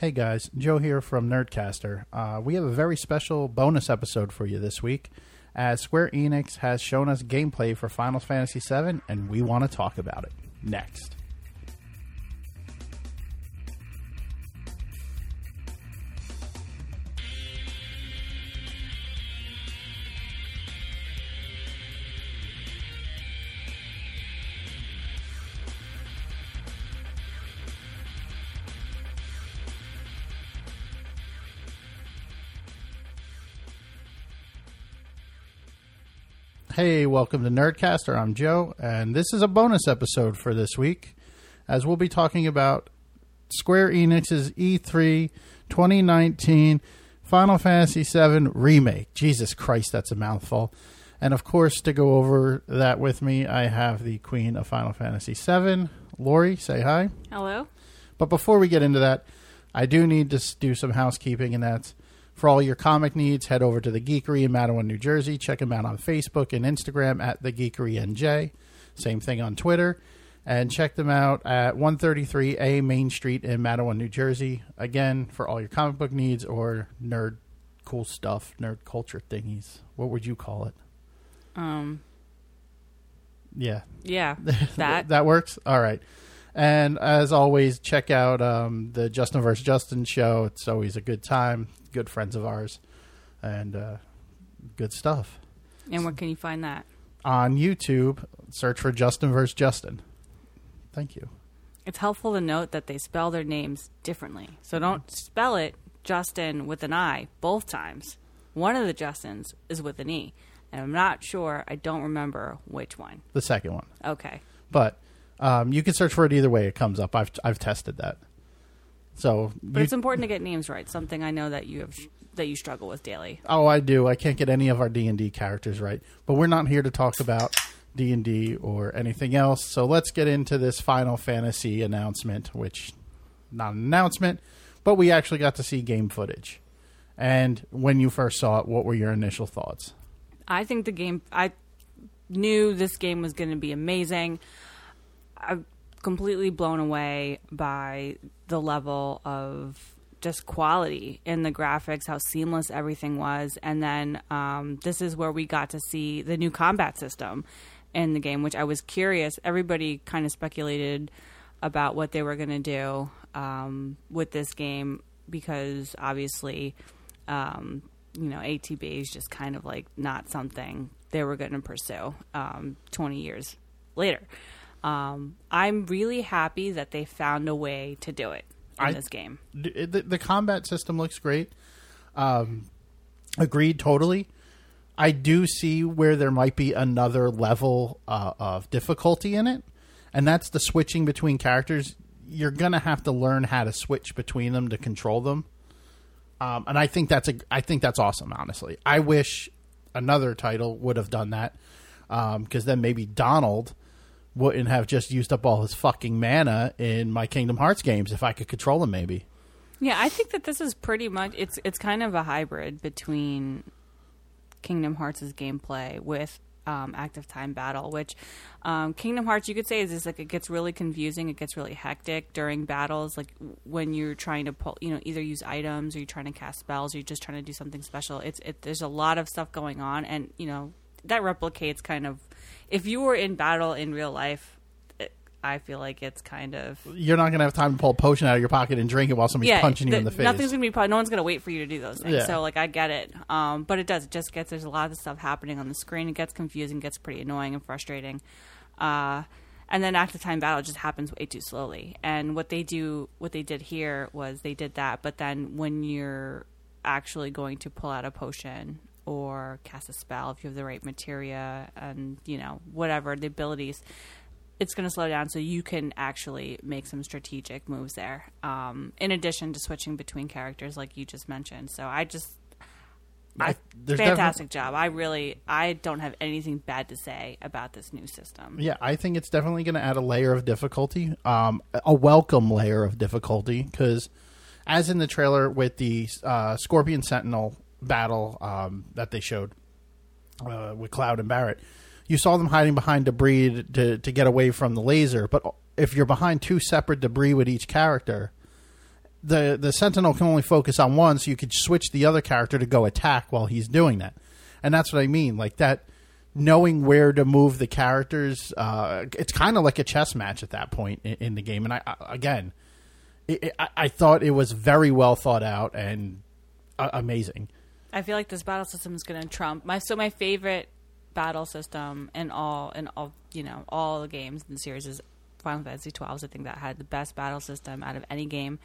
Hey guys, Joe here from Nerdcaster. Uh, we have a very special bonus episode for you this week, as Square Enix has shown us gameplay for Final Fantasy VII, and we want to talk about it next. Hey, welcome to Nerdcaster. I'm Joe, and this is a bonus episode for this week, as we'll be talking about Square Enix's E3 2019 Final Fantasy VII Remake. Jesus Christ, that's a mouthful. And of course, to go over that with me, I have the Queen of Final Fantasy VII, Lori. Say hi. Hello. But before we get into that, I do need to do some housekeeping, and that's for all your comic needs, head over to the Geekery in Matawan, New Jersey. Check them out on Facebook and Instagram at the Geekery NJ. Same thing on Twitter. And check them out at 133A Main Street in Matawan, New Jersey. Again, for all your comic book needs or nerd cool stuff, nerd culture thingies. What would you call it? Um. Yeah, Yeah. That. that works. All right. And as always, check out um, the Justin vs. Justin show. It's always a good time. Good friends of ours, and uh, good stuff and where can you find that? on YouTube. Search for Justin vs. Justin. Thank you. It's helpful to note that they spell their names differently. So don't spell it Justin with an I both times. One of the Justins is with an E. And I'm not sure. I don't remember which one. The second one, Okay. but um, you can search for it either way. It comes up. I've I've tested that. So, But you- it's important to get names right. Something I know that you have that you struggle with daily. Oh, I do. I can't get any of our D and D characters right, but we're not here to talk about D and D or anything else. So let's get into this Final Fantasy announcement, which not an announcement, but we actually got to see game footage. And when you first saw it, what were your initial thoughts? I think the game. I knew this game was going to be amazing. I'm completely blown away by the level of just quality in the graphics, how seamless everything was, and then um, this is where we got to see the new combat system in the game, which I was curious. Everybody kind of speculated about what they were going to do um, with this game because obviously um, you know, ATB is just kind of like not something they were going to pursue um, 20 years later. Um, I'm really happy that they found a way to do it in I- this game. The, the combat system looks great. Um, agreed, totally. I do see where there might be another level uh, of difficulty in it, and that's the switching between characters. You're gonna have to learn how to switch between them to control them, um, and I think that's a I think that's awesome. Honestly, I wish another title would have done that because then maybe Donald wouldn't have just used up all his fucking mana in my Kingdom Hearts games if I could control him. Maybe. Yeah, I think that this is pretty much it's it's kind of a hybrid between Kingdom Hearts' gameplay with um, active time battle, which um, Kingdom Hearts you could say is just like it gets really confusing, it gets really hectic during battles, like when you're trying to pull, you know, either use items or you're trying to cast spells or you're just trying to do something special. It's it, there's a lot of stuff going on, and you know that replicates kind of if you were in battle in real life. It, I feel like it's kind of you're not going to have time to pull a potion out of your pocket and drink it while somebody's punching you in the face. Nothing's gonna be. No one's gonna wait for you to do those things. Yeah. So like, I get it. Um, but it does. It just gets. There's a lot of stuff happening on the screen. It gets confusing. Gets pretty annoying and frustrating. Uh, and then active time battle just happens way too slowly. And what they do, what they did here was they did that. But then when you're actually going to pull out a potion or cast a spell, if you have the right materia and you know whatever the abilities, it's going to slow down so you can actually make some strategic moves there. Um, in addition to switching between characters, like you just mentioned. So I just, I, there's fantastic job. I really, I don't have anything bad to say about this new system. Yeah, I think it's definitely going to add a layer of difficulty, um, a welcome layer of difficulty, because as in the trailer with the uh, Scorpion Sentinel battle um, that they showed uh, with Cloud and Barret, you saw them hiding behind debris to to get away from the laser. But if you're behind two separate debris with each character, the the sentinel can only focus on one, so you could switch the other character to go attack while he's doing that, and that's what I mean. Like that, knowing where to move the characters, uh, it's kind of like a chess match at that point in, in the game. And I, I again, it, it, I, I thought it was very well thought out and uh, amazing. I feel like this battle system is going to trump my so my favorite battle system in all in all you know all the games in the series is Final Fantasy 12. I think that had the best battle system out of any game.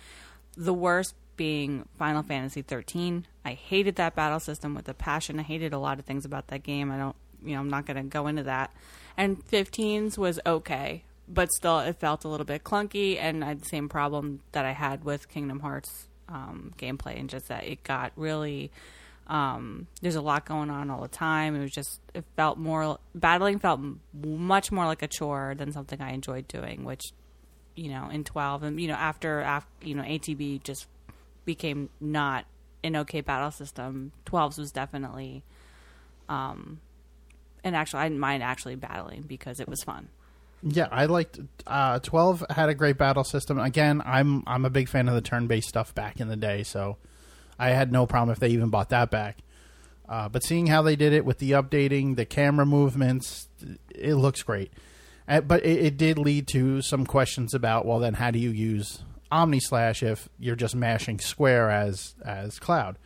The worst being Final Fantasy 13. I hated that battle system with a passion. I hated a lot of things about that game. I don't you know I'm not going to go into that. And 15's was okay, but still it felt a little bit clunky and I had the same problem that I had with Kingdom Hearts um, gameplay and just that it got really um, there's a lot going on all the time. It was just it felt more battling felt much more like a chore than something I enjoyed doing. Which you know in 12 and you know after after you know ATB just became not an okay battle system. 12's was definitely um, and actually I didn't mind actually battling because it was fun. Yeah, I liked uh, twelve had a great battle system. Again, I'm I'm a big fan of the turn based stuff back in the day, so I had no problem if they even bought that back. Uh, but seeing how they did it with the updating, the camera movements, it looks great. Uh, but it, it did lead to some questions about well, then how do you use Omni Slash if you're just mashing square as as Cloud?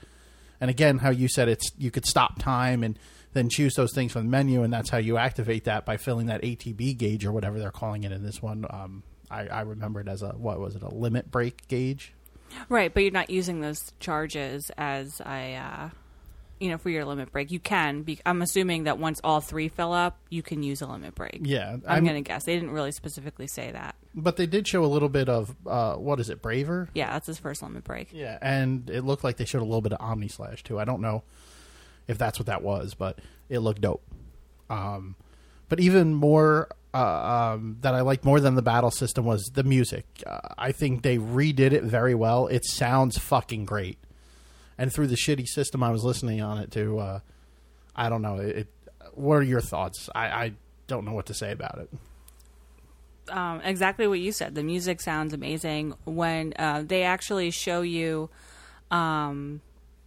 And again, how you said it's you could stop time and then choose those things from the menu, and that's how you activate that by filling that ATB gauge or whatever they're calling it in this one. Um, I, I remember it as a what was it a limit break gauge? Right, but you're not using those charges as a, uh, you know, for your limit break. You can. Be, I'm assuming that once all three fill up, you can use a limit break. Yeah, I'm, I'm- going to guess. They didn't really specifically say that. But they did show a little bit of uh, what is it, Braver? Yeah, that's his first limit break. Yeah, and it looked like they showed a little bit of Omni Slash too. I don't know if that's what that was, but it looked dope. Um, but even more uh, um, that I liked more than the battle system was the music. Uh, I think they redid it very well. It sounds fucking great. And through the shitty system I was listening on it to, uh, I don't know. It, it, what are your thoughts? I, I don't know what to say about it. um, exactly what you said. The music sounds amazing when uh, they actually show you um,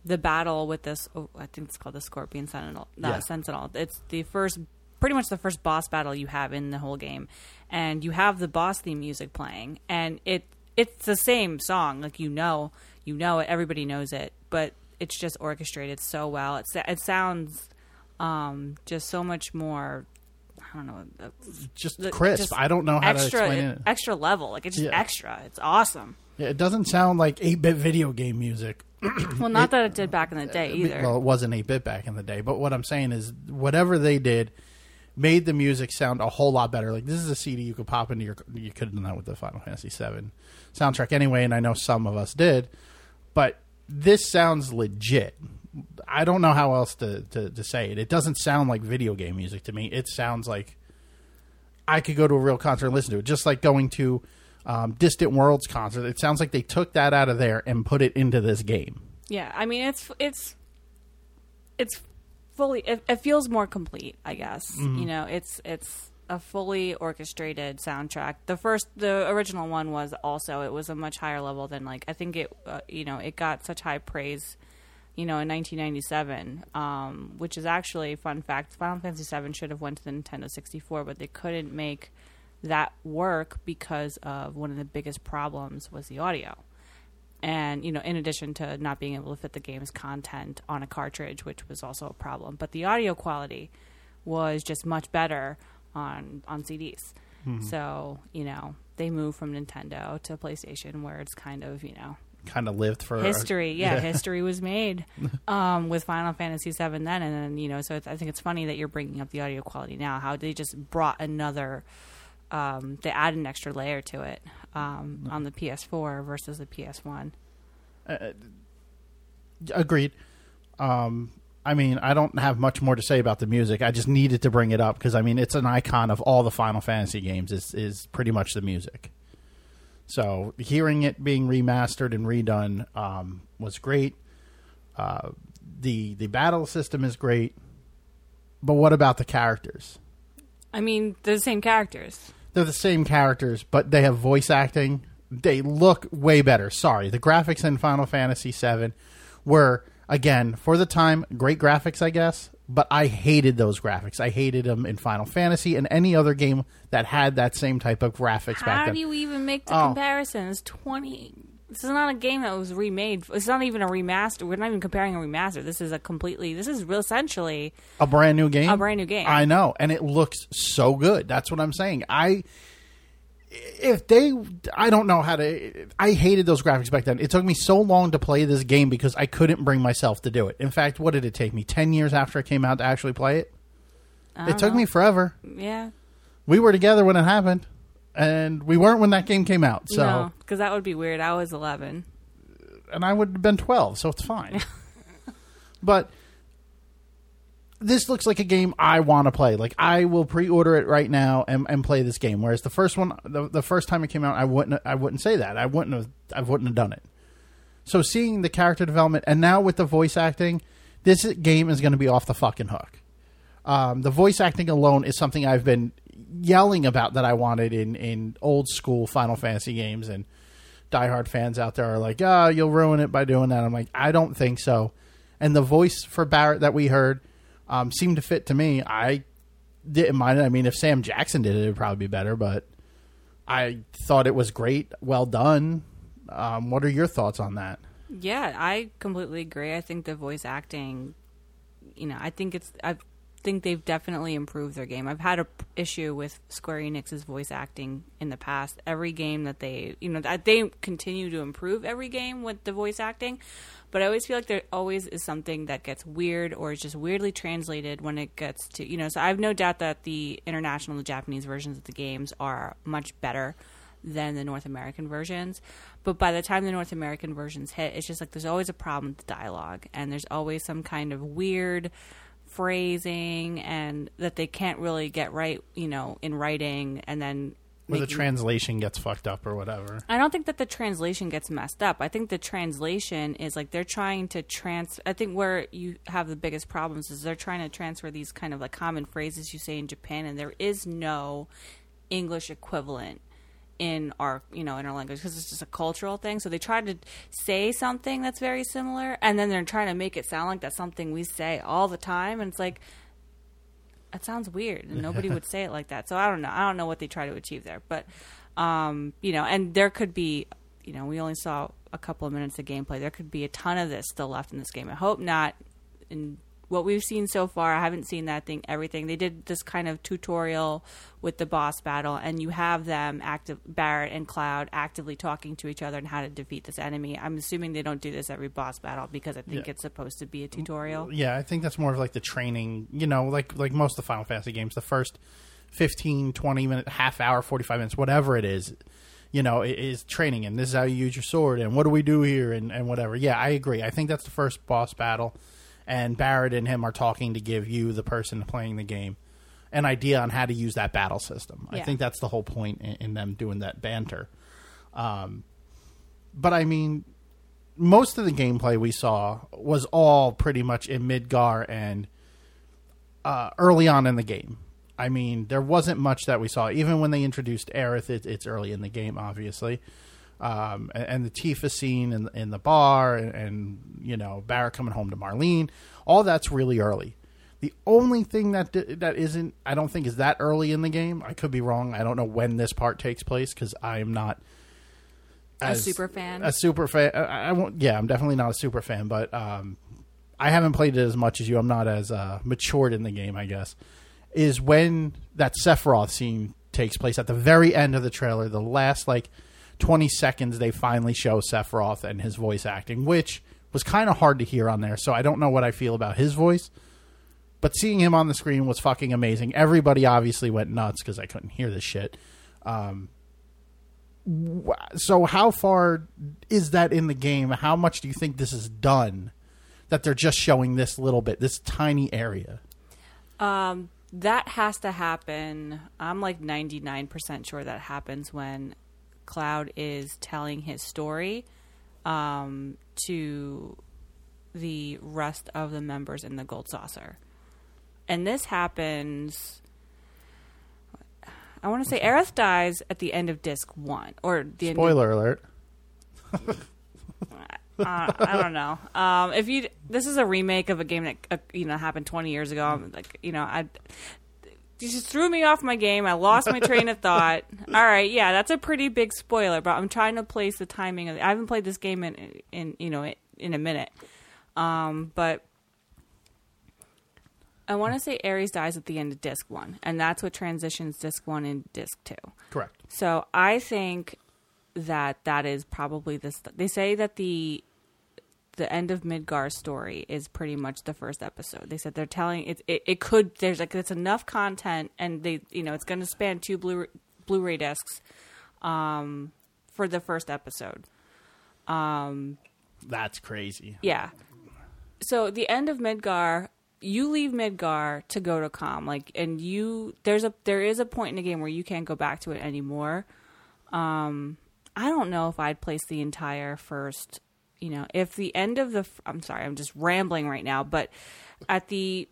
the battle with this. Oh, I think it's called the Scorpion Sentinel. Not Yeah. Sentinel. It's the first, pretty much the first boss battle you have in the whole game, and you have the boss theme music playing, and it it's the same song. Like you know, you know it. Everybody knows it, but it's just orchestrated so well. It—it sounds um, just so much more. I don't know. uh, Just crisp. just I don't know how extra, to explain it. Extra level, like it's just Yeah. extra. It's awesome. Yeah, it doesn't sound like 8 bit video game music. Well, not that it did back in the day either. Well, it wasn't 8 bit back in the day, but what I'm saying is whatever they did made the music sound a whole lot better. Like this is a CD you could pop into your you could have done that with the Final Fantasy VII soundtrack anyway, and I know some of us did, but this sounds legit. I don't know how else to, to, to say it. It doesn't sound like video game music to me. It sounds like I could go to a real concert and listen to it, just like going to um, Distant Worlds concert. It sounds like they took that out of there and put it into this game. yeah, I mean it's it's it's fully. It, it feels more complete, I guess. Mm-hmm. You know, it's it's a fully orchestrated soundtrack. The first, the original one was also. It was a much higher level than like I think it. Uh, you know, it got such high praise. You know, in 1997, um, which is actually fun fact. Final Fantasy VII should have went to the Nintendo 64, but they couldn't make that work because of one of the biggest problems was the audio. And, you know, in addition to not being able to fit the game's content on a cartridge, which was also a problem, but the audio quality was just much better on on CDs. So, you know, they moved from Nintendo to PlayStation where it's kind of, you know, Kind of lived for history. Yeah, history was made um, with Final Fantasy VII then, and then you know. So it's, I think it's funny that you're bringing up the audio quality now. How they just brought another, um, they add an extra layer to it um, on the PS4 versus the PS1. Agreed. Um, I mean, I don't have much more to say about the music. I just needed to bring it up because I mean, it's an icon of all the Final Fantasy games. Is is pretty much the music. So hearing it being remastered and redone um, was great. Uh, the the battle system is great, but what about the characters? I mean, they're the same characters. They're the same characters, but they have voice acting they look way better. Sorry, the graphics in Final Fantasy VII were again for the time great graphics, I guess. But I hated those graphics. I hated them in Final Fantasy and any other game that had that same type of graphics back How then. do you even make the Oh. comparison? It's twenty. This is not a game that was remade. It's not even a remaster. We're not even comparing a remaster. This is a completely. This is real essentially a brand new game. a brand new game. I know, and it looks so good. That's what I'm saying. I if they I don't know how to I hated those graphics back then. It took me so long to play this game because I couldn't bring myself to do it. In fact, what did it take me? 10 years after it came out to actually play it? It took know. me forever. Yeah. We were together when it happened, and we weren't when that game came out. So, no, because that would be weird. I was eleven. and I would have been 12, so it's fine. but this looks like a game I want to play. Like I will pre-order it right now and, and play this game. Whereas the first one, the, the first time it came out, I wouldn't I wouldn't say that. I wouldn't have I wouldn't have done it. So seeing the character development and now with the voice acting, this game is going to be off the fucking hook. Um, the voice acting alone is something I've been yelling about that I wanted in in old school Final Fantasy games and diehard fans out there are like, "Ah, you'll ruin it by doing that." I'm like, I don't think so. And the voice for Barret that we heard um, seemed to fit to me. I didn't mind it. I mean, if Sam Jackson did it, it would probably be better. But I thought it was great, well done. Um, what are your thoughts on that? Yeah, I completely agree. I think the voice acting, you know, I think it's. I think they've definitely improved their game. I've had a p- issue with Square Enix's voice acting in the past. Every game that they, you know, that they continue to improve every game with the voice acting, but I always feel like there always is something that gets weird or is just weirdly translated when it gets to, you know. So I have no doubt that the international, the Japanese versions of the games are much better than the North American versions. But by the time the North American versions hit, it's just like there's always a problem with the dialogue, and there's always some kind of weird phrasing, and that they can't really get right, you know, in writing, and then. Where the translation gets fucked up or whatever. I don't think that the translation gets messed up. I think the translation is like they're trying to trans. I think where you have the biggest problems is they're trying to transfer these kind of like common phrases you say in Japan, and there is no English equivalent in our you know in our language because it's just a cultural thing. So they try to say something that's very similar, and then they're trying to make it sound like that's something we say all the time, and it's like it sounds weird and nobody would say it like that. So i don't know. I don't know what they try to achieve there. But um you know and there could be you know we only saw a couple of minutes of gameplay. There could be a ton of this still left in this game. I hope not in what we've seen so far i haven't seen that thing everything they did this kind of tutorial with the boss battle and you have them active barret and cloud actively talking to each other and how to defeat this enemy i'm assuming they don't do this every boss battle because i think Yeah. it's supposed to be a tutorial Yeah, I think that's more of like the training, you know, like like most of the Final Fantasy games, the first 15, 20 minute, half hour, 45 minutes, whatever it is, you know, is training and this is how you use your sword and what do we do here and, and whatever. Yeah, I agree. I think that's the first boss battle and Barret and him are talking to give you, the person playing the game, an idea on how to use that battle system. I think that's the whole point in, in them doing that banter. Um, but I mean, most of the gameplay we saw was all pretty much in Midgar and uh, early on in the game. I mean, there wasn't much that we saw. Even when they introduced Aerith, it, it's early in the game, obviously. Um, and, the Tifa scene in, in the bar, and, and you know Barret coming home to Marlene, all that's really early. The only thing that that isn't, I don't think, is that early in the game. I could be wrong. I don't know when this part takes place because I am not A super fan? A super fan. I, I won't. Yeah, I'm definitely not a super fan, but um, I haven't played it as much as you. I'm not as uh, matured in the game, I guess. Is when that Sephiroth scene takes place at the very end of the trailer. The last like 20 seconds, they finally show Sephiroth and his voice acting, which was kind of hard to hear on there. So I don't know what I feel about his voice. But seeing him on the screen was fucking amazing. Everybody obviously went nuts because I couldn't hear this shit. Um, so how far is that in the game? How much do you think this is done? That they're just showing this little bit, this tiny area. Um, that has to happen. I'm like 99% sure that happens when Cloud is telling his story um, to the rest of the members in the Gold Saucer. And this happens. I want to say Aerith dies at the end of disc one or the end of- Spoiler alert. uh, I don't know. Um, if you this is a remake of a game that uh, you know happened 20 years ago. Like you know I you just threw me off my game. I lost my train of thought. All right, yeah, that's a pretty big spoiler, but I'm trying to place the timing of. I haven't played this game in in you know in a minute, um, but. I want to say Aerith dies at the end of disc one, and that's what transitions disc one and disc two. Correct. So I think that that is probably this. They say that the the end of Midgar's story is pretty much the first episode. They said they're telling it. It, it could. There's like it's enough content, and they you know it's going to span two blue Blu-ray discs um, for the first episode. Um, That's crazy. Yeah. So the end of Midgar, you leave Midgar to go to Kalm, like, and you there's a there is a point in the game where you can't go back to it anymore. Um, I don't know if I'd place the entire first. You know, if the end of the, I'm sorry, I'm just rambling right now, but at the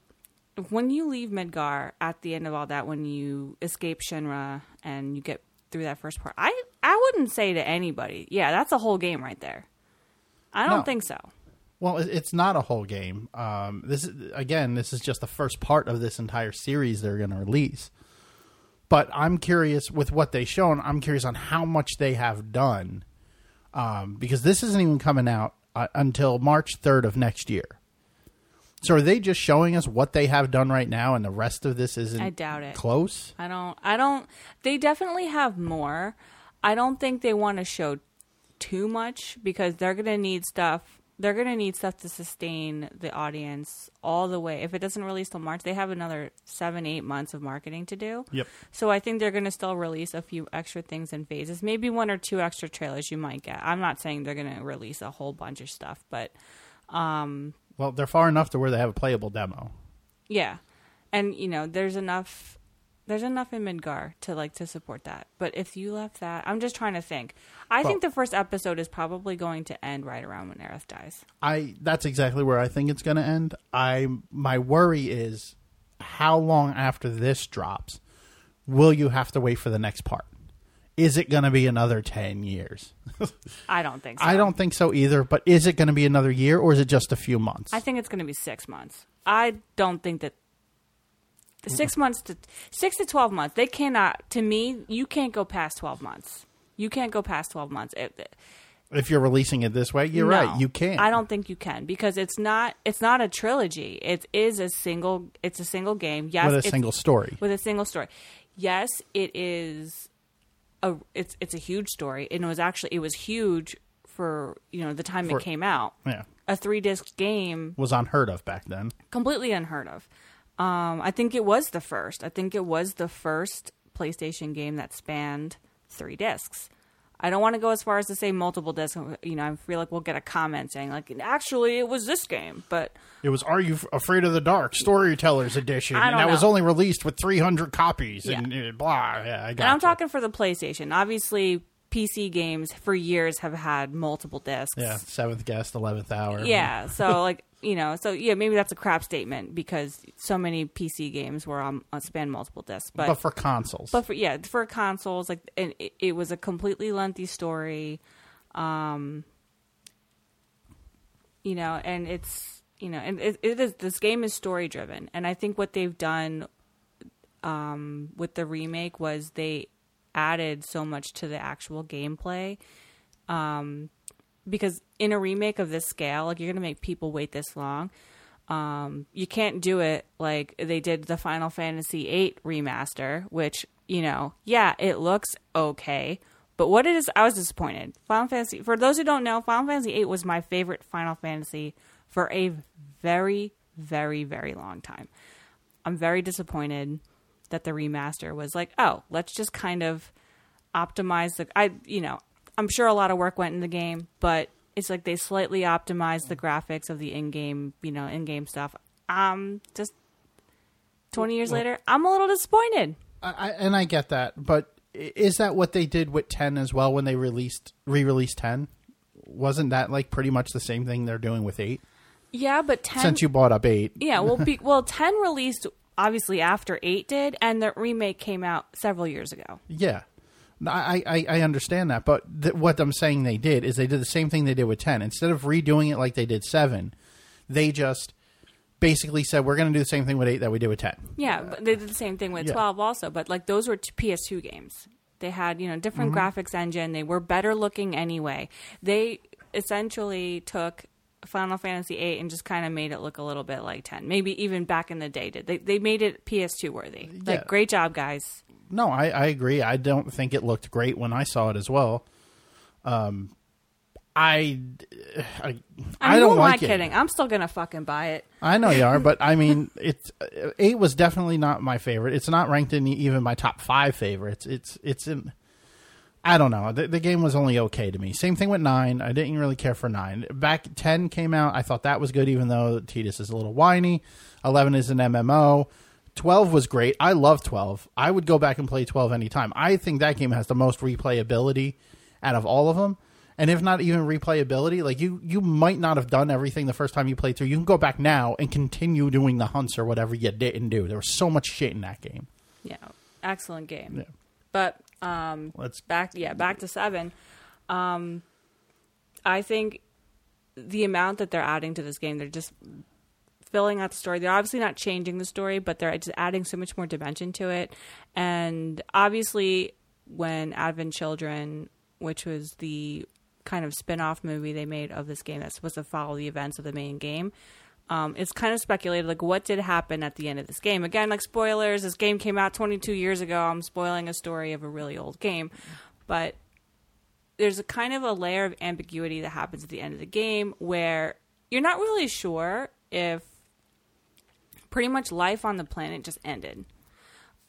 when you leave Midgar at the end of all that, when you escape Shinra and you get through that first part, I I wouldn't say to anybody, yeah, that's a whole game right there. I don't No. think so. Well, it's not a whole game. Um, this is again, this is just the first part of this entire series they're going to release. But I'm curious with what they've shown. I'm curious on how much they have done, um, because this isn't even coming out uh, until March 3rd of next year. So are they just showing us what they have done right now, and the rest of this isn't? I doubt it. Close. I don't. I don't. They definitely have more. I don't think they want to show too much because they're gonna need stuff. They're gonna need stuff to sustain the audience all the way. If it doesn't release till March, they have another seven, eight months of marketing to do. Yep. So I think they're gonna still release a few extra things in phases. Maybe one or two extra trailers you might get. I'm not saying they're gonna release a whole bunch of stuff, but Um, Well, they're far enough to where they have a playable demo. Yeah, and you know, there's enough. There's enough in Midgar to like to support that. But if you left that, I'm just trying to think. I think the first episode is probably going to end right around when Aerith dies. I that's exactly where I think it's going to end. I my worry is how long after this drops will you have to wait for the next part? Is it going to be another 10 years? I don't think so. I don't think so either, but is it going to be another year or is it just a few months? I think it's going to be six months. I don't think that six months to six to twelve months. They cannot. To me, you can't go past twelve months. You can't go past twelve months. It- if you're releasing it this way, you're No, right, you can't. I don't think you can because it's not. It's not a trilogy. It is a single. It's a single game. Yes, with a single story. with a single story. Yes, it is a it's it's a huge story, and it was actually it was huge for you know the time For- it came out. Yeah. A three disc game, Was unheard of back then. completely unheard of. Um, I think it was the first. I think it was the first PlayStation game that spanned three discs. I don't want to go as far as to say multiple discs. You know, I feel like we'll get a comment saying like, actually, it was this game, but It was Are You Afraid of the Dark Storytellers Edition, and that was only released with 300 copies, Yeah. and uh, blah. Yeah, I got And I'm talking for the PlayStation. Obviously, PC games for years have had multiple discs. Yeah, seventh guest, eleventh hour. Yeah. So like you know, so yeah, maybe that's a crap statement because so many PC games were on, on span multiple discs, but but for consoles, but for yeah for consoles like and it, it was a completely lengthy story, um, you know, and it's you know, and it, it is this game is story driven, and I think what they've done um, with the remake was they added so much to the actual gameplay. Um, because in a remake of this scale, like you're gonna make people wait this long. Um, you can't do it like they did the Final Fantasy VIII remaster, which you know, yeah, it looks okay, but what it is, I was disappointed. Final Fantasy, for those who don't know, Final Fantasy VIII was my favorite Final Fantasy for a very, very, very long time. I'm very disappointed that the remaster was like, oh, let's just kind of optimize the. I, you know, I'm sure a lot of work went in the game, but it's like they slightly optimized the graphics of the in-game, you know, in-game stuff. Um, just 20 years later, I'm a little disappointed. I, and I get that, but is that what they did with ten as well when they released re-released ten? Wasn't that like pretty much the same thing they're doing with eight? Yeah, but 10 Since you bought up eight, Yeah, well, be, well, ten released obviously after eight did, and the remake came out several years ago. Yeah. I, I, I understand that, but th- what I'm saying they did is they did the same thing they did with 10. Instead of redoing it like they did 7, they just basically said, we're going to do the same thing with 8 that we did with 10. Yeah, but they did the same thing with Yeah. 12 also, but like those were t- PS2 games. They had, you know, different mm-hmm. graphics engine. They were better looking anyway. They essentially took Final Fantasy 8 and just kind of made it look a little bit like 10. Maybe even back in the day did. They they made it PS2 worthy. Yeah. Like great job, guys. No, I, I agree. I don't think it looked great when I saw it as well. Um, I, I, I, I, don't like it. kidding? I'm still going to fucking buy it. I know you are, but I mean, it's uh, eight was definitely not my favorite. It's not ranked in even my top five favorites. It's it's in. I don't know. The, the game was only okay to me. Same thing with nine. I didn't really care for nine. Back ten came out. I thought that was good, even though Tidus is a little whiny. Eleven is an MMO. Twelve was great. I love twelve. I would go back and play twelve anytime. I think that game has the most replayability out of all of them. And if not even replayability, like you, you might not have done everything the first time you played through. You can go back now and continue doing the hunts or whatever you didn't do. There was so much shit in that game. Yeah, excellent game. Yeah. But um, Let's back yeah back to seven um i think the amount that they're adding to this game they're just filling out the story. They're obviously not changing the story but they're just adding so much more dimension to it. And obviously when advent children which was the kind of spin-off movie they made of this game that's supposed to follow the events of the main game um, it's kind of speculated like what did happen at the end of this game? Again like spoilers this game came out 22 years ago. I'm spoiling a story of a really old game. But there's a kind of a layer of ambiguity that happens at the end of the game where you're not really sure if pretty much life on the planet just ended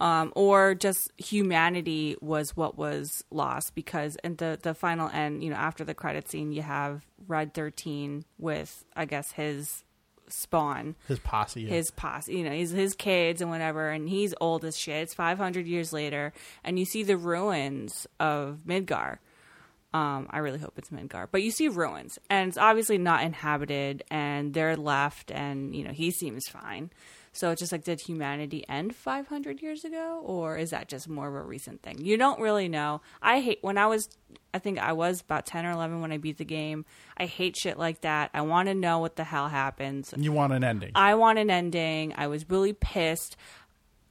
um, or just humanity was what was lost because in the the final end, you know, after the credit scene, you have Red Thirteen with I guess his spawn, his posse. yeah. his posse, you know, his his kids and whatever, and he's old as shit. It's five hundred years later, and you see the ruins of Midgar. Um, I really hope it's Midgar, but you see ruins, and it's obviously not inhabited, and they're left, and you know he seems fine. So it's just like, did humanity end 500 years ago, or is that just more of a recent thing? You don't really know. I hate when I was, I think I was about 10 or 11 when I beat the game. I hate shit like that. I want to know what the hell happens. you want an ending. I want an ending. I was really pissed.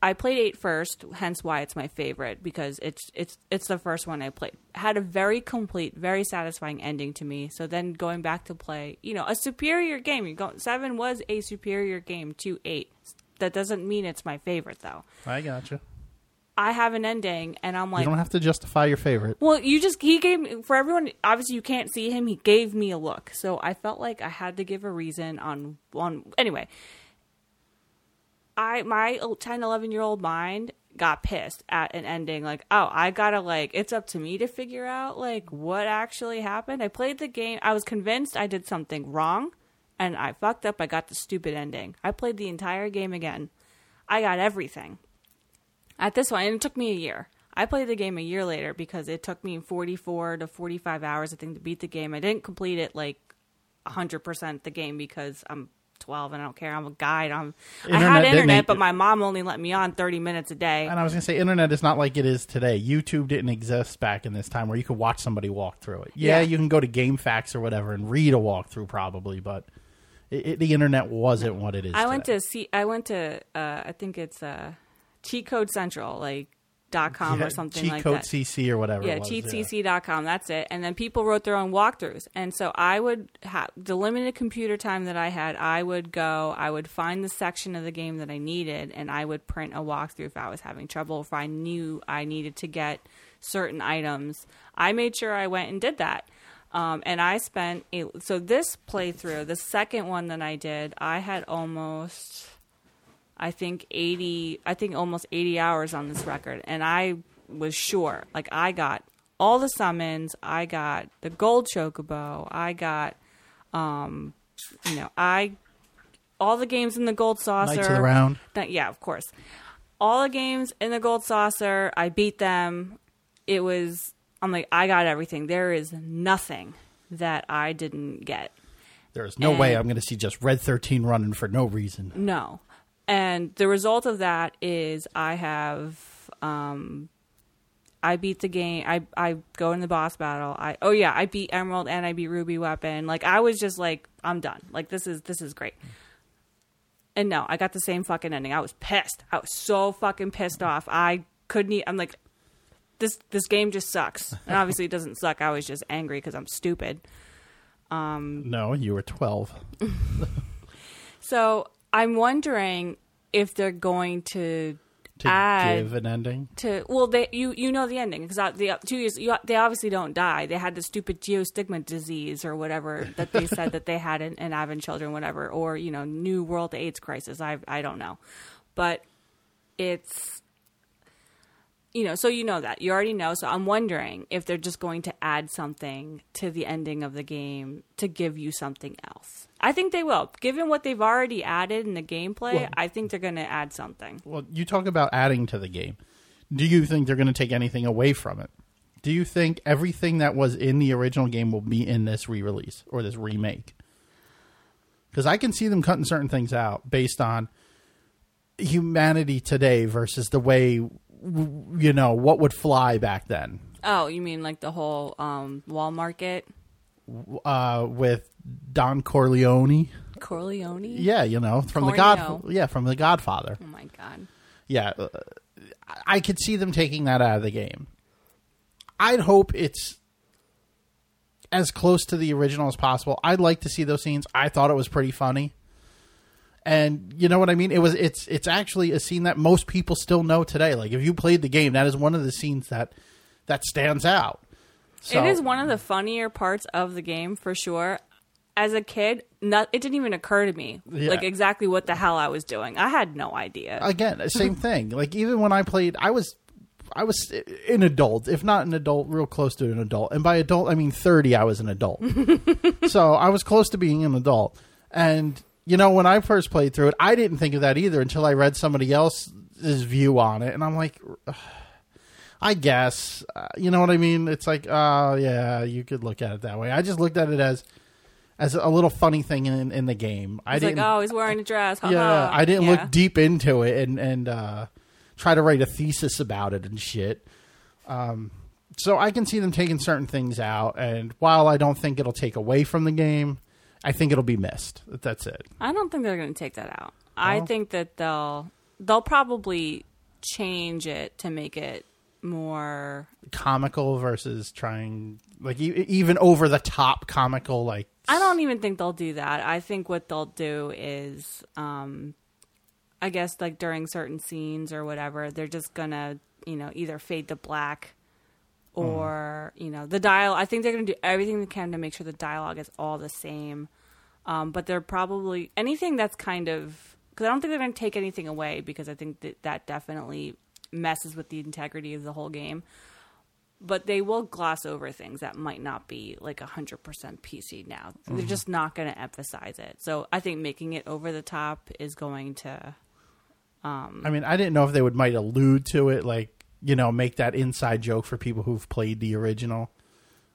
I played eight first, hence why it's my favorite because it's it's it's the first one I played. Had a very complete, very satisfying ending to me. So then going back to play, you know, a superior game. You go seven was a superior game to eight. That doesn't mean it's my favorite though. I gotcha. I have an ending, and I'm like, you don't have to justify your favorite. well, you just he gave me for everyone. Obviously, you can't see him. He gave me a look, so I felt like I had to give a reason on on. Anyway, I my 10, 11 year old mind got pissed at an ending. Like, oh, I gotta like it's up to me to figure out like what actually happened. I played the game. I was convinced I did something wrong, and I fucked up. I got the stupid ending. I played the entire game again. I got everything at this one, and it took me a year. I played the game a year later because it took me 44 to 45 hours, I think, to beat the game. I didn't complete it like 100% the game because I'm 12 and I don't care. I'm a guide. I'm, I had internet, but my mom only let me on 30 minutes a day. And I was gonna say, internet is not like it is today. YouTube didn't exist back in this time where you could watch somebody walk through it. Yeah, Yeah. you can go to GameFAQs or whatever and read a walkthrough probably, but it, it, the internet wasn't what it is. I went to see. I went to. Uh, I think it's uh, Cheat Code Central, like dot com Yeah, or something cheat like that. CC or whatever. yeah, cheatcc.com. That's it. And then people wrote their own walkthroughs. And so I would have the limited computer time that I had, I would go, I would find the section of the game that I needed, and I would print a walkthrough if I was having trouble, if I knew I needed to get certain items. I made sure I went and did that. Um, and I spent a, so this playthrough, the second one that I did, I had almost I think 80 I think almost 80 hours on this record and I was sure like I got all the summons, I got the gold chocobo, I got um you know, I all the games in the gold saucer. Knights of the Round. That- yeah, of course. All the games in the gold saucer, I beat them. It was I'm like I got everything. There is nothing that I didn't get. There is no way I'm going to see just Red 13 running for no reason. No. And the result of that is I have um I beat the game. I I go in the boss battle. I oh yeah, I beat Emerald and I beat Ruby Weapon. Like I was just like I'm done. Like this is this is great. And no, I got the same fucking ending. I was pissed. I was so fucking pissed off. I couldn't. E- I'm like, this this game just sucks. And obviously it doesn't suck. I was just angry because I'm stupid. No, you were 12. So I'm wondering if they're going to, To add give an ending. to well they you you know the ending because uh, the uh, two years you, they obviously don't die. They had the stupid geostigma disease or whatever that they said that they had in, in Advent Children, whatever, or you know new world AIDS crisis. I I don't know, but it's you know so you know that you already know. So I'm wondering if they're just going to add something to the ending of the game to give you something else. I think they will, given what they've already added in the gameplay. Well- I think they're going to add something. Well, you talk about adding to the game. Do you think they're going to take anything away from it? Do you think everything that was in the original game will be in this re-release or this remake? Because I can see them cutting certain things out based on humanity today versus the way you know what would fly back then. Oh, you mean like the whole um, wall market? Uh, with Don Corleone, Corleone? yeah, you know from the God, yeah, from the Godfather. Oh my god. yeah, uh, I could see them taking that out of the game. I'd hope it's as close to the original as possible. I'd like to see those scenes. I thought it was pretty funny. And you know what I mean? It was it's it's actually a scene that most people still know today. Like if you played the game, that is one of the scenes that that stands out. So, It is one of the funnier parts of the game for sure. As a kid, not, it didn't even occur to me Yeah. like exactly what the hell I was doing. I had no idea. again, same thing. Like even when I played, I was I was an adult, if not an adult, real close to an adult. And by adult, I mean 30, I was an adult. so I was close to being an adult. And, you know, when I first played through it, I didn't think of that either until I read somebody else's view on it. And I'm like, I guess. Uh, you know what I mean? It's like, oh, yeah, you could look at it that way. I just looked at it as as a little funny thing in, in the game. I It's like, didn't, oh, he's wearing a dress. haha. yeah, I didn't Yeah. look deep into it and and uh, try to write a thesis about it and shit. Um, so I can see them taking certain things out, and while I don't think it'll take away from the game, I think it'll be missed. That's it. I don't think they're going to take that out. I think that they'll they'll probably change it to make it more Comical versus trying like even over the top comical. Like I don't even think they'll do that. I think what they'll do is, um, I guess, like during certain scenes or whatever, they're just gonna, you know, either fade to black or, you know, the dial. I think they're gonna do everything they can to make sure the dialogue is all the same. Um, but they're probably anything that's kind of because I don't think they're gonna take anything away because I think that that definitely messes with the integrity of the whole game but they will gloss over things that might not be like 100% PC now. They're just not going to emphasize it. So I think making it over the top is going to. Um, I mean, I didn't know if they would might allude to it, like you know, make that inside joke for people who've played the original,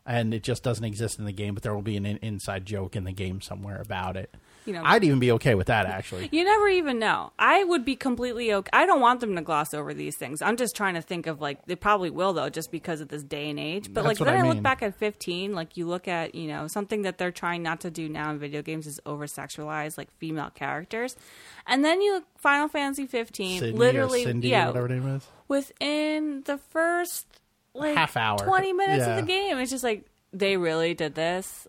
and it just doesn't exist in the game, but there will be an in- inside joke in the game somewhere about it. You know, I'd even be okay with that, actually. you never even know. I would be completely okay. I don't want them to gloss over these things. I'm just trying to think of like they probably will though, just because of this day and age. But That's like then I I, look back at 15, like you look at you know something that they're trying not to do now in video games is over sexualize like female characters, and then you look Final Fantasy 15, Sydney literally Cindy, yeah, whatever name is. within the first like Half hour. 20 minutes Yeah. of the game it's just like they really did this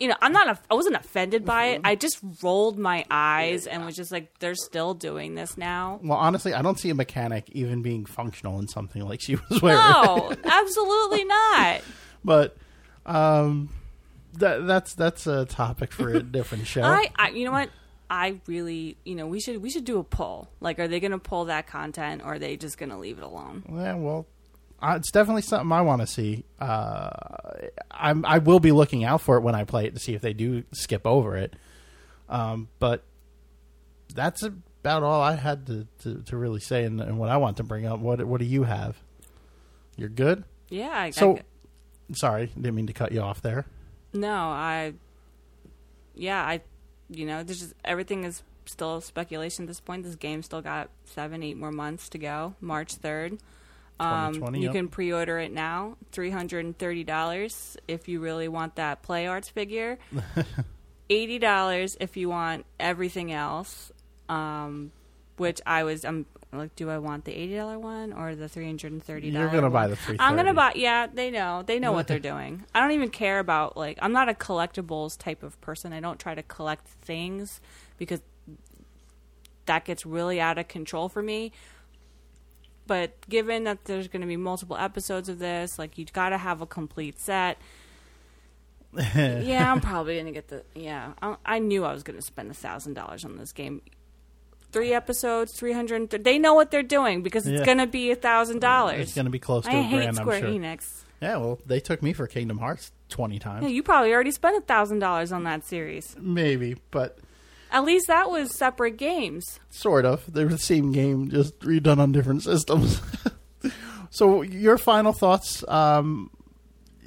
you know i'm not a, i wasn't offended by Mm-hmm. it i just rolled my eyes and was just like they're still doing this now. Well, honestly, I don't see a mechanic even being functional in something like she was wearing. no absolutely not. But um, that that's that's a topic for a different show. I, I you know what? I really you know we should we should do a poll. Like are they gonna pull that content or are they just gonna leave it alone? Yeah, well, uh, it's definitely something I want to see. Uh, I'm I will be looking out for it when I play it to see if they do skip over it. Um, but that's about all I had to, to, to really say and, and what I want to bring up. What what do you have? You're good. yeah I, So, I, sorry, didn't mean to cut you off there. No, I. Yeah, I. You know, there's just everything is still speculation at this point. This game still got seven, eight more months to go. March third. Um, you yep. can pre-order it now, three hundred and thirty dollars if you really want that play arts figure. Eighty dollars if you want everything else. Um, which I was, I'm like, do I want the eighty dollar one or the three hundred and thirty? You're gonna buy the three. I'm gonna buy. Yeah, they know. They know what they're doing. I don't even care about like. I'm not a collectibles type of person. I don't try to collect things because that gets really out of control for me. But given that there's going to be multiple episodes of this, like you got to have a complete set. yeah, I'm probably going to get the. Yeah, I, I knew I was going to spend a thousand dollars on this game. Three episodes, three hundred. They know what they're doing because it's Yeah. going to be a thousand dollars. It's going to be close to I a hate grand. Square I'm sure. Enix. Yeah, well, they took me for Kingdom Hearts twenty times, Yeah, you probably already spent a thousand dollars on that series. maybe, but At least that was separate games. sort of. They're the same game, just redone on different systems. so, your final thoughts? Um,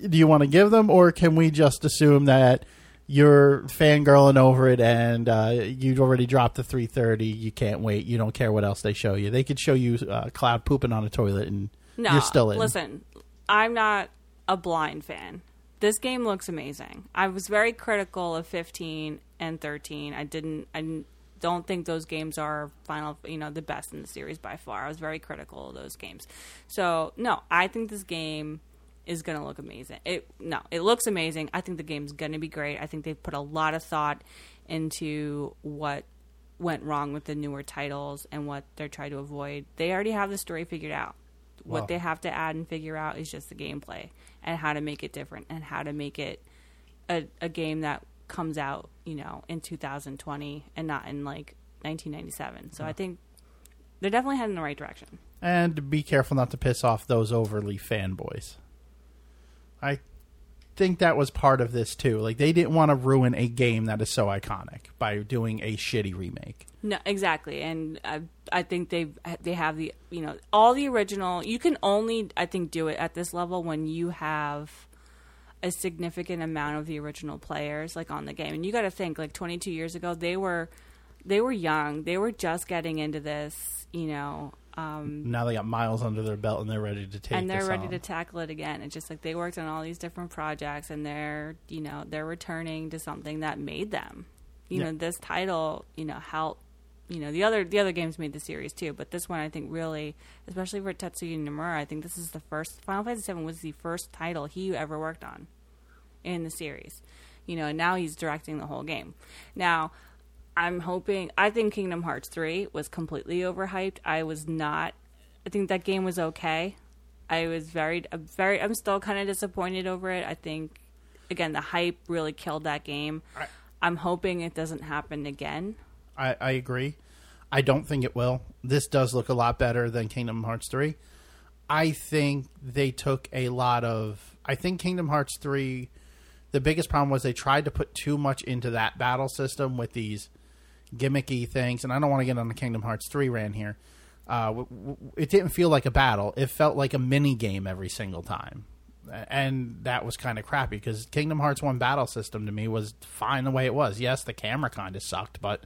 do you want to give them, or can we just assume that you're fangirling over it and uh, you'd already dropped the 330? You can't wait. You don't care what else they show you. They could show you uh, Cloud pooping on a toilet, and No, you're still in. listen. I'm not a blind fan. This game looks amazing. I was very critical of 15 and 13. I didn't. I don't think those games are final. You know, the best in the series by far. I was very critical of those games. So no, I think this game is going to look amazing. It no, it looks amazing. I think the game's going to be great. I think they've put a lot of thought into what went wrong with the newer titles and what they're trying to avoid. They already have the story figured out. Wow. What they have to add and figure out is just the gameplay and how to make it different and how to make it a, a game that comes out, you know, in 2020 and not in like 1997. So I mm. think they're definitely heading in the right direction. and be careful not to piss off those overly fanboys. I think that was part of this too. Like they didn't want to ruin a game that is so iconic by doing a shitty remake. No, exactly, and I, I think they they have the you know all the original. You can only I think do it at this level when you have a significant amount of the original players like on the game, and you got to think like 22 years ago they were they were young, they were just getting into this, you know, um, Now they got miles under their belt and they're ready to take. and they're ready on. to tackle it again. It's just like they worked on all these different projects, and they're you know they're returning to something that made them. You Yeah. know, this title, you know, helped. You know, the other the other games made the series too, but this one I think really, especially for Tetsuya Nomura, I think this is the first. Final Fantasy VII was the first title he ever worked on in the series. You know, and now he's directing the whole game. Now, I'm hoping. I think Kingdom Hearts three was completely overhyped. I was not. I think that game was okay. I was very, I'm very. I'm still kind of disappointed over it. I think, again, the hype really killed that game. I- I'm hoping it doesn't happen again. I, I agree. I don't think it will. This does look a lot better than Kingdom Hearts 3. I think they took a lot of. I think Kingdom Hearts 3, the biggest problem was they tried to put too much into that battle system with these gimmicky things. And I don't want to get on the Kingdom Hearts 3 rant here. Uh, it didn't feel like a battle, it felt like a mini game every single time. And that was kind of crappy because Kingdom Hearts 1 battle system to me was fine the way it was. Yes, the camera kind of sucked, but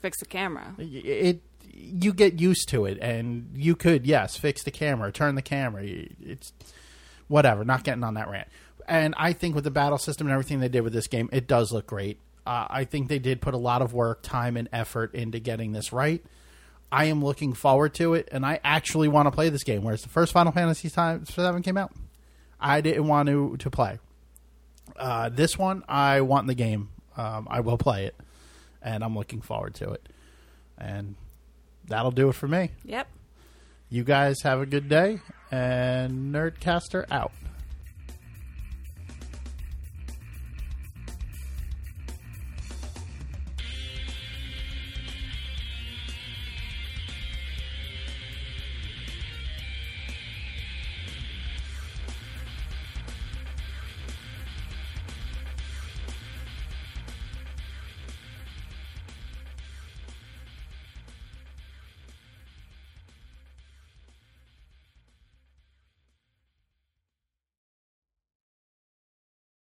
Fix the camera. it you get used to it and you could yes fix the camera turn the camera it's whatever not getting on that rant. And i think with the battle system and everything they did with this game it does look great. Uh, i think they did put a lot of work time and effort into getting this right. I am looking forward to it and i actually want to play this game whereas the first final fantasy 7 came out. I didn't want to to play. Uh, this one i want the game. Um, i will play it and i'm looking forward to it and that'll do it for me. Yep. You guys have a good day, and Nerdcaster out.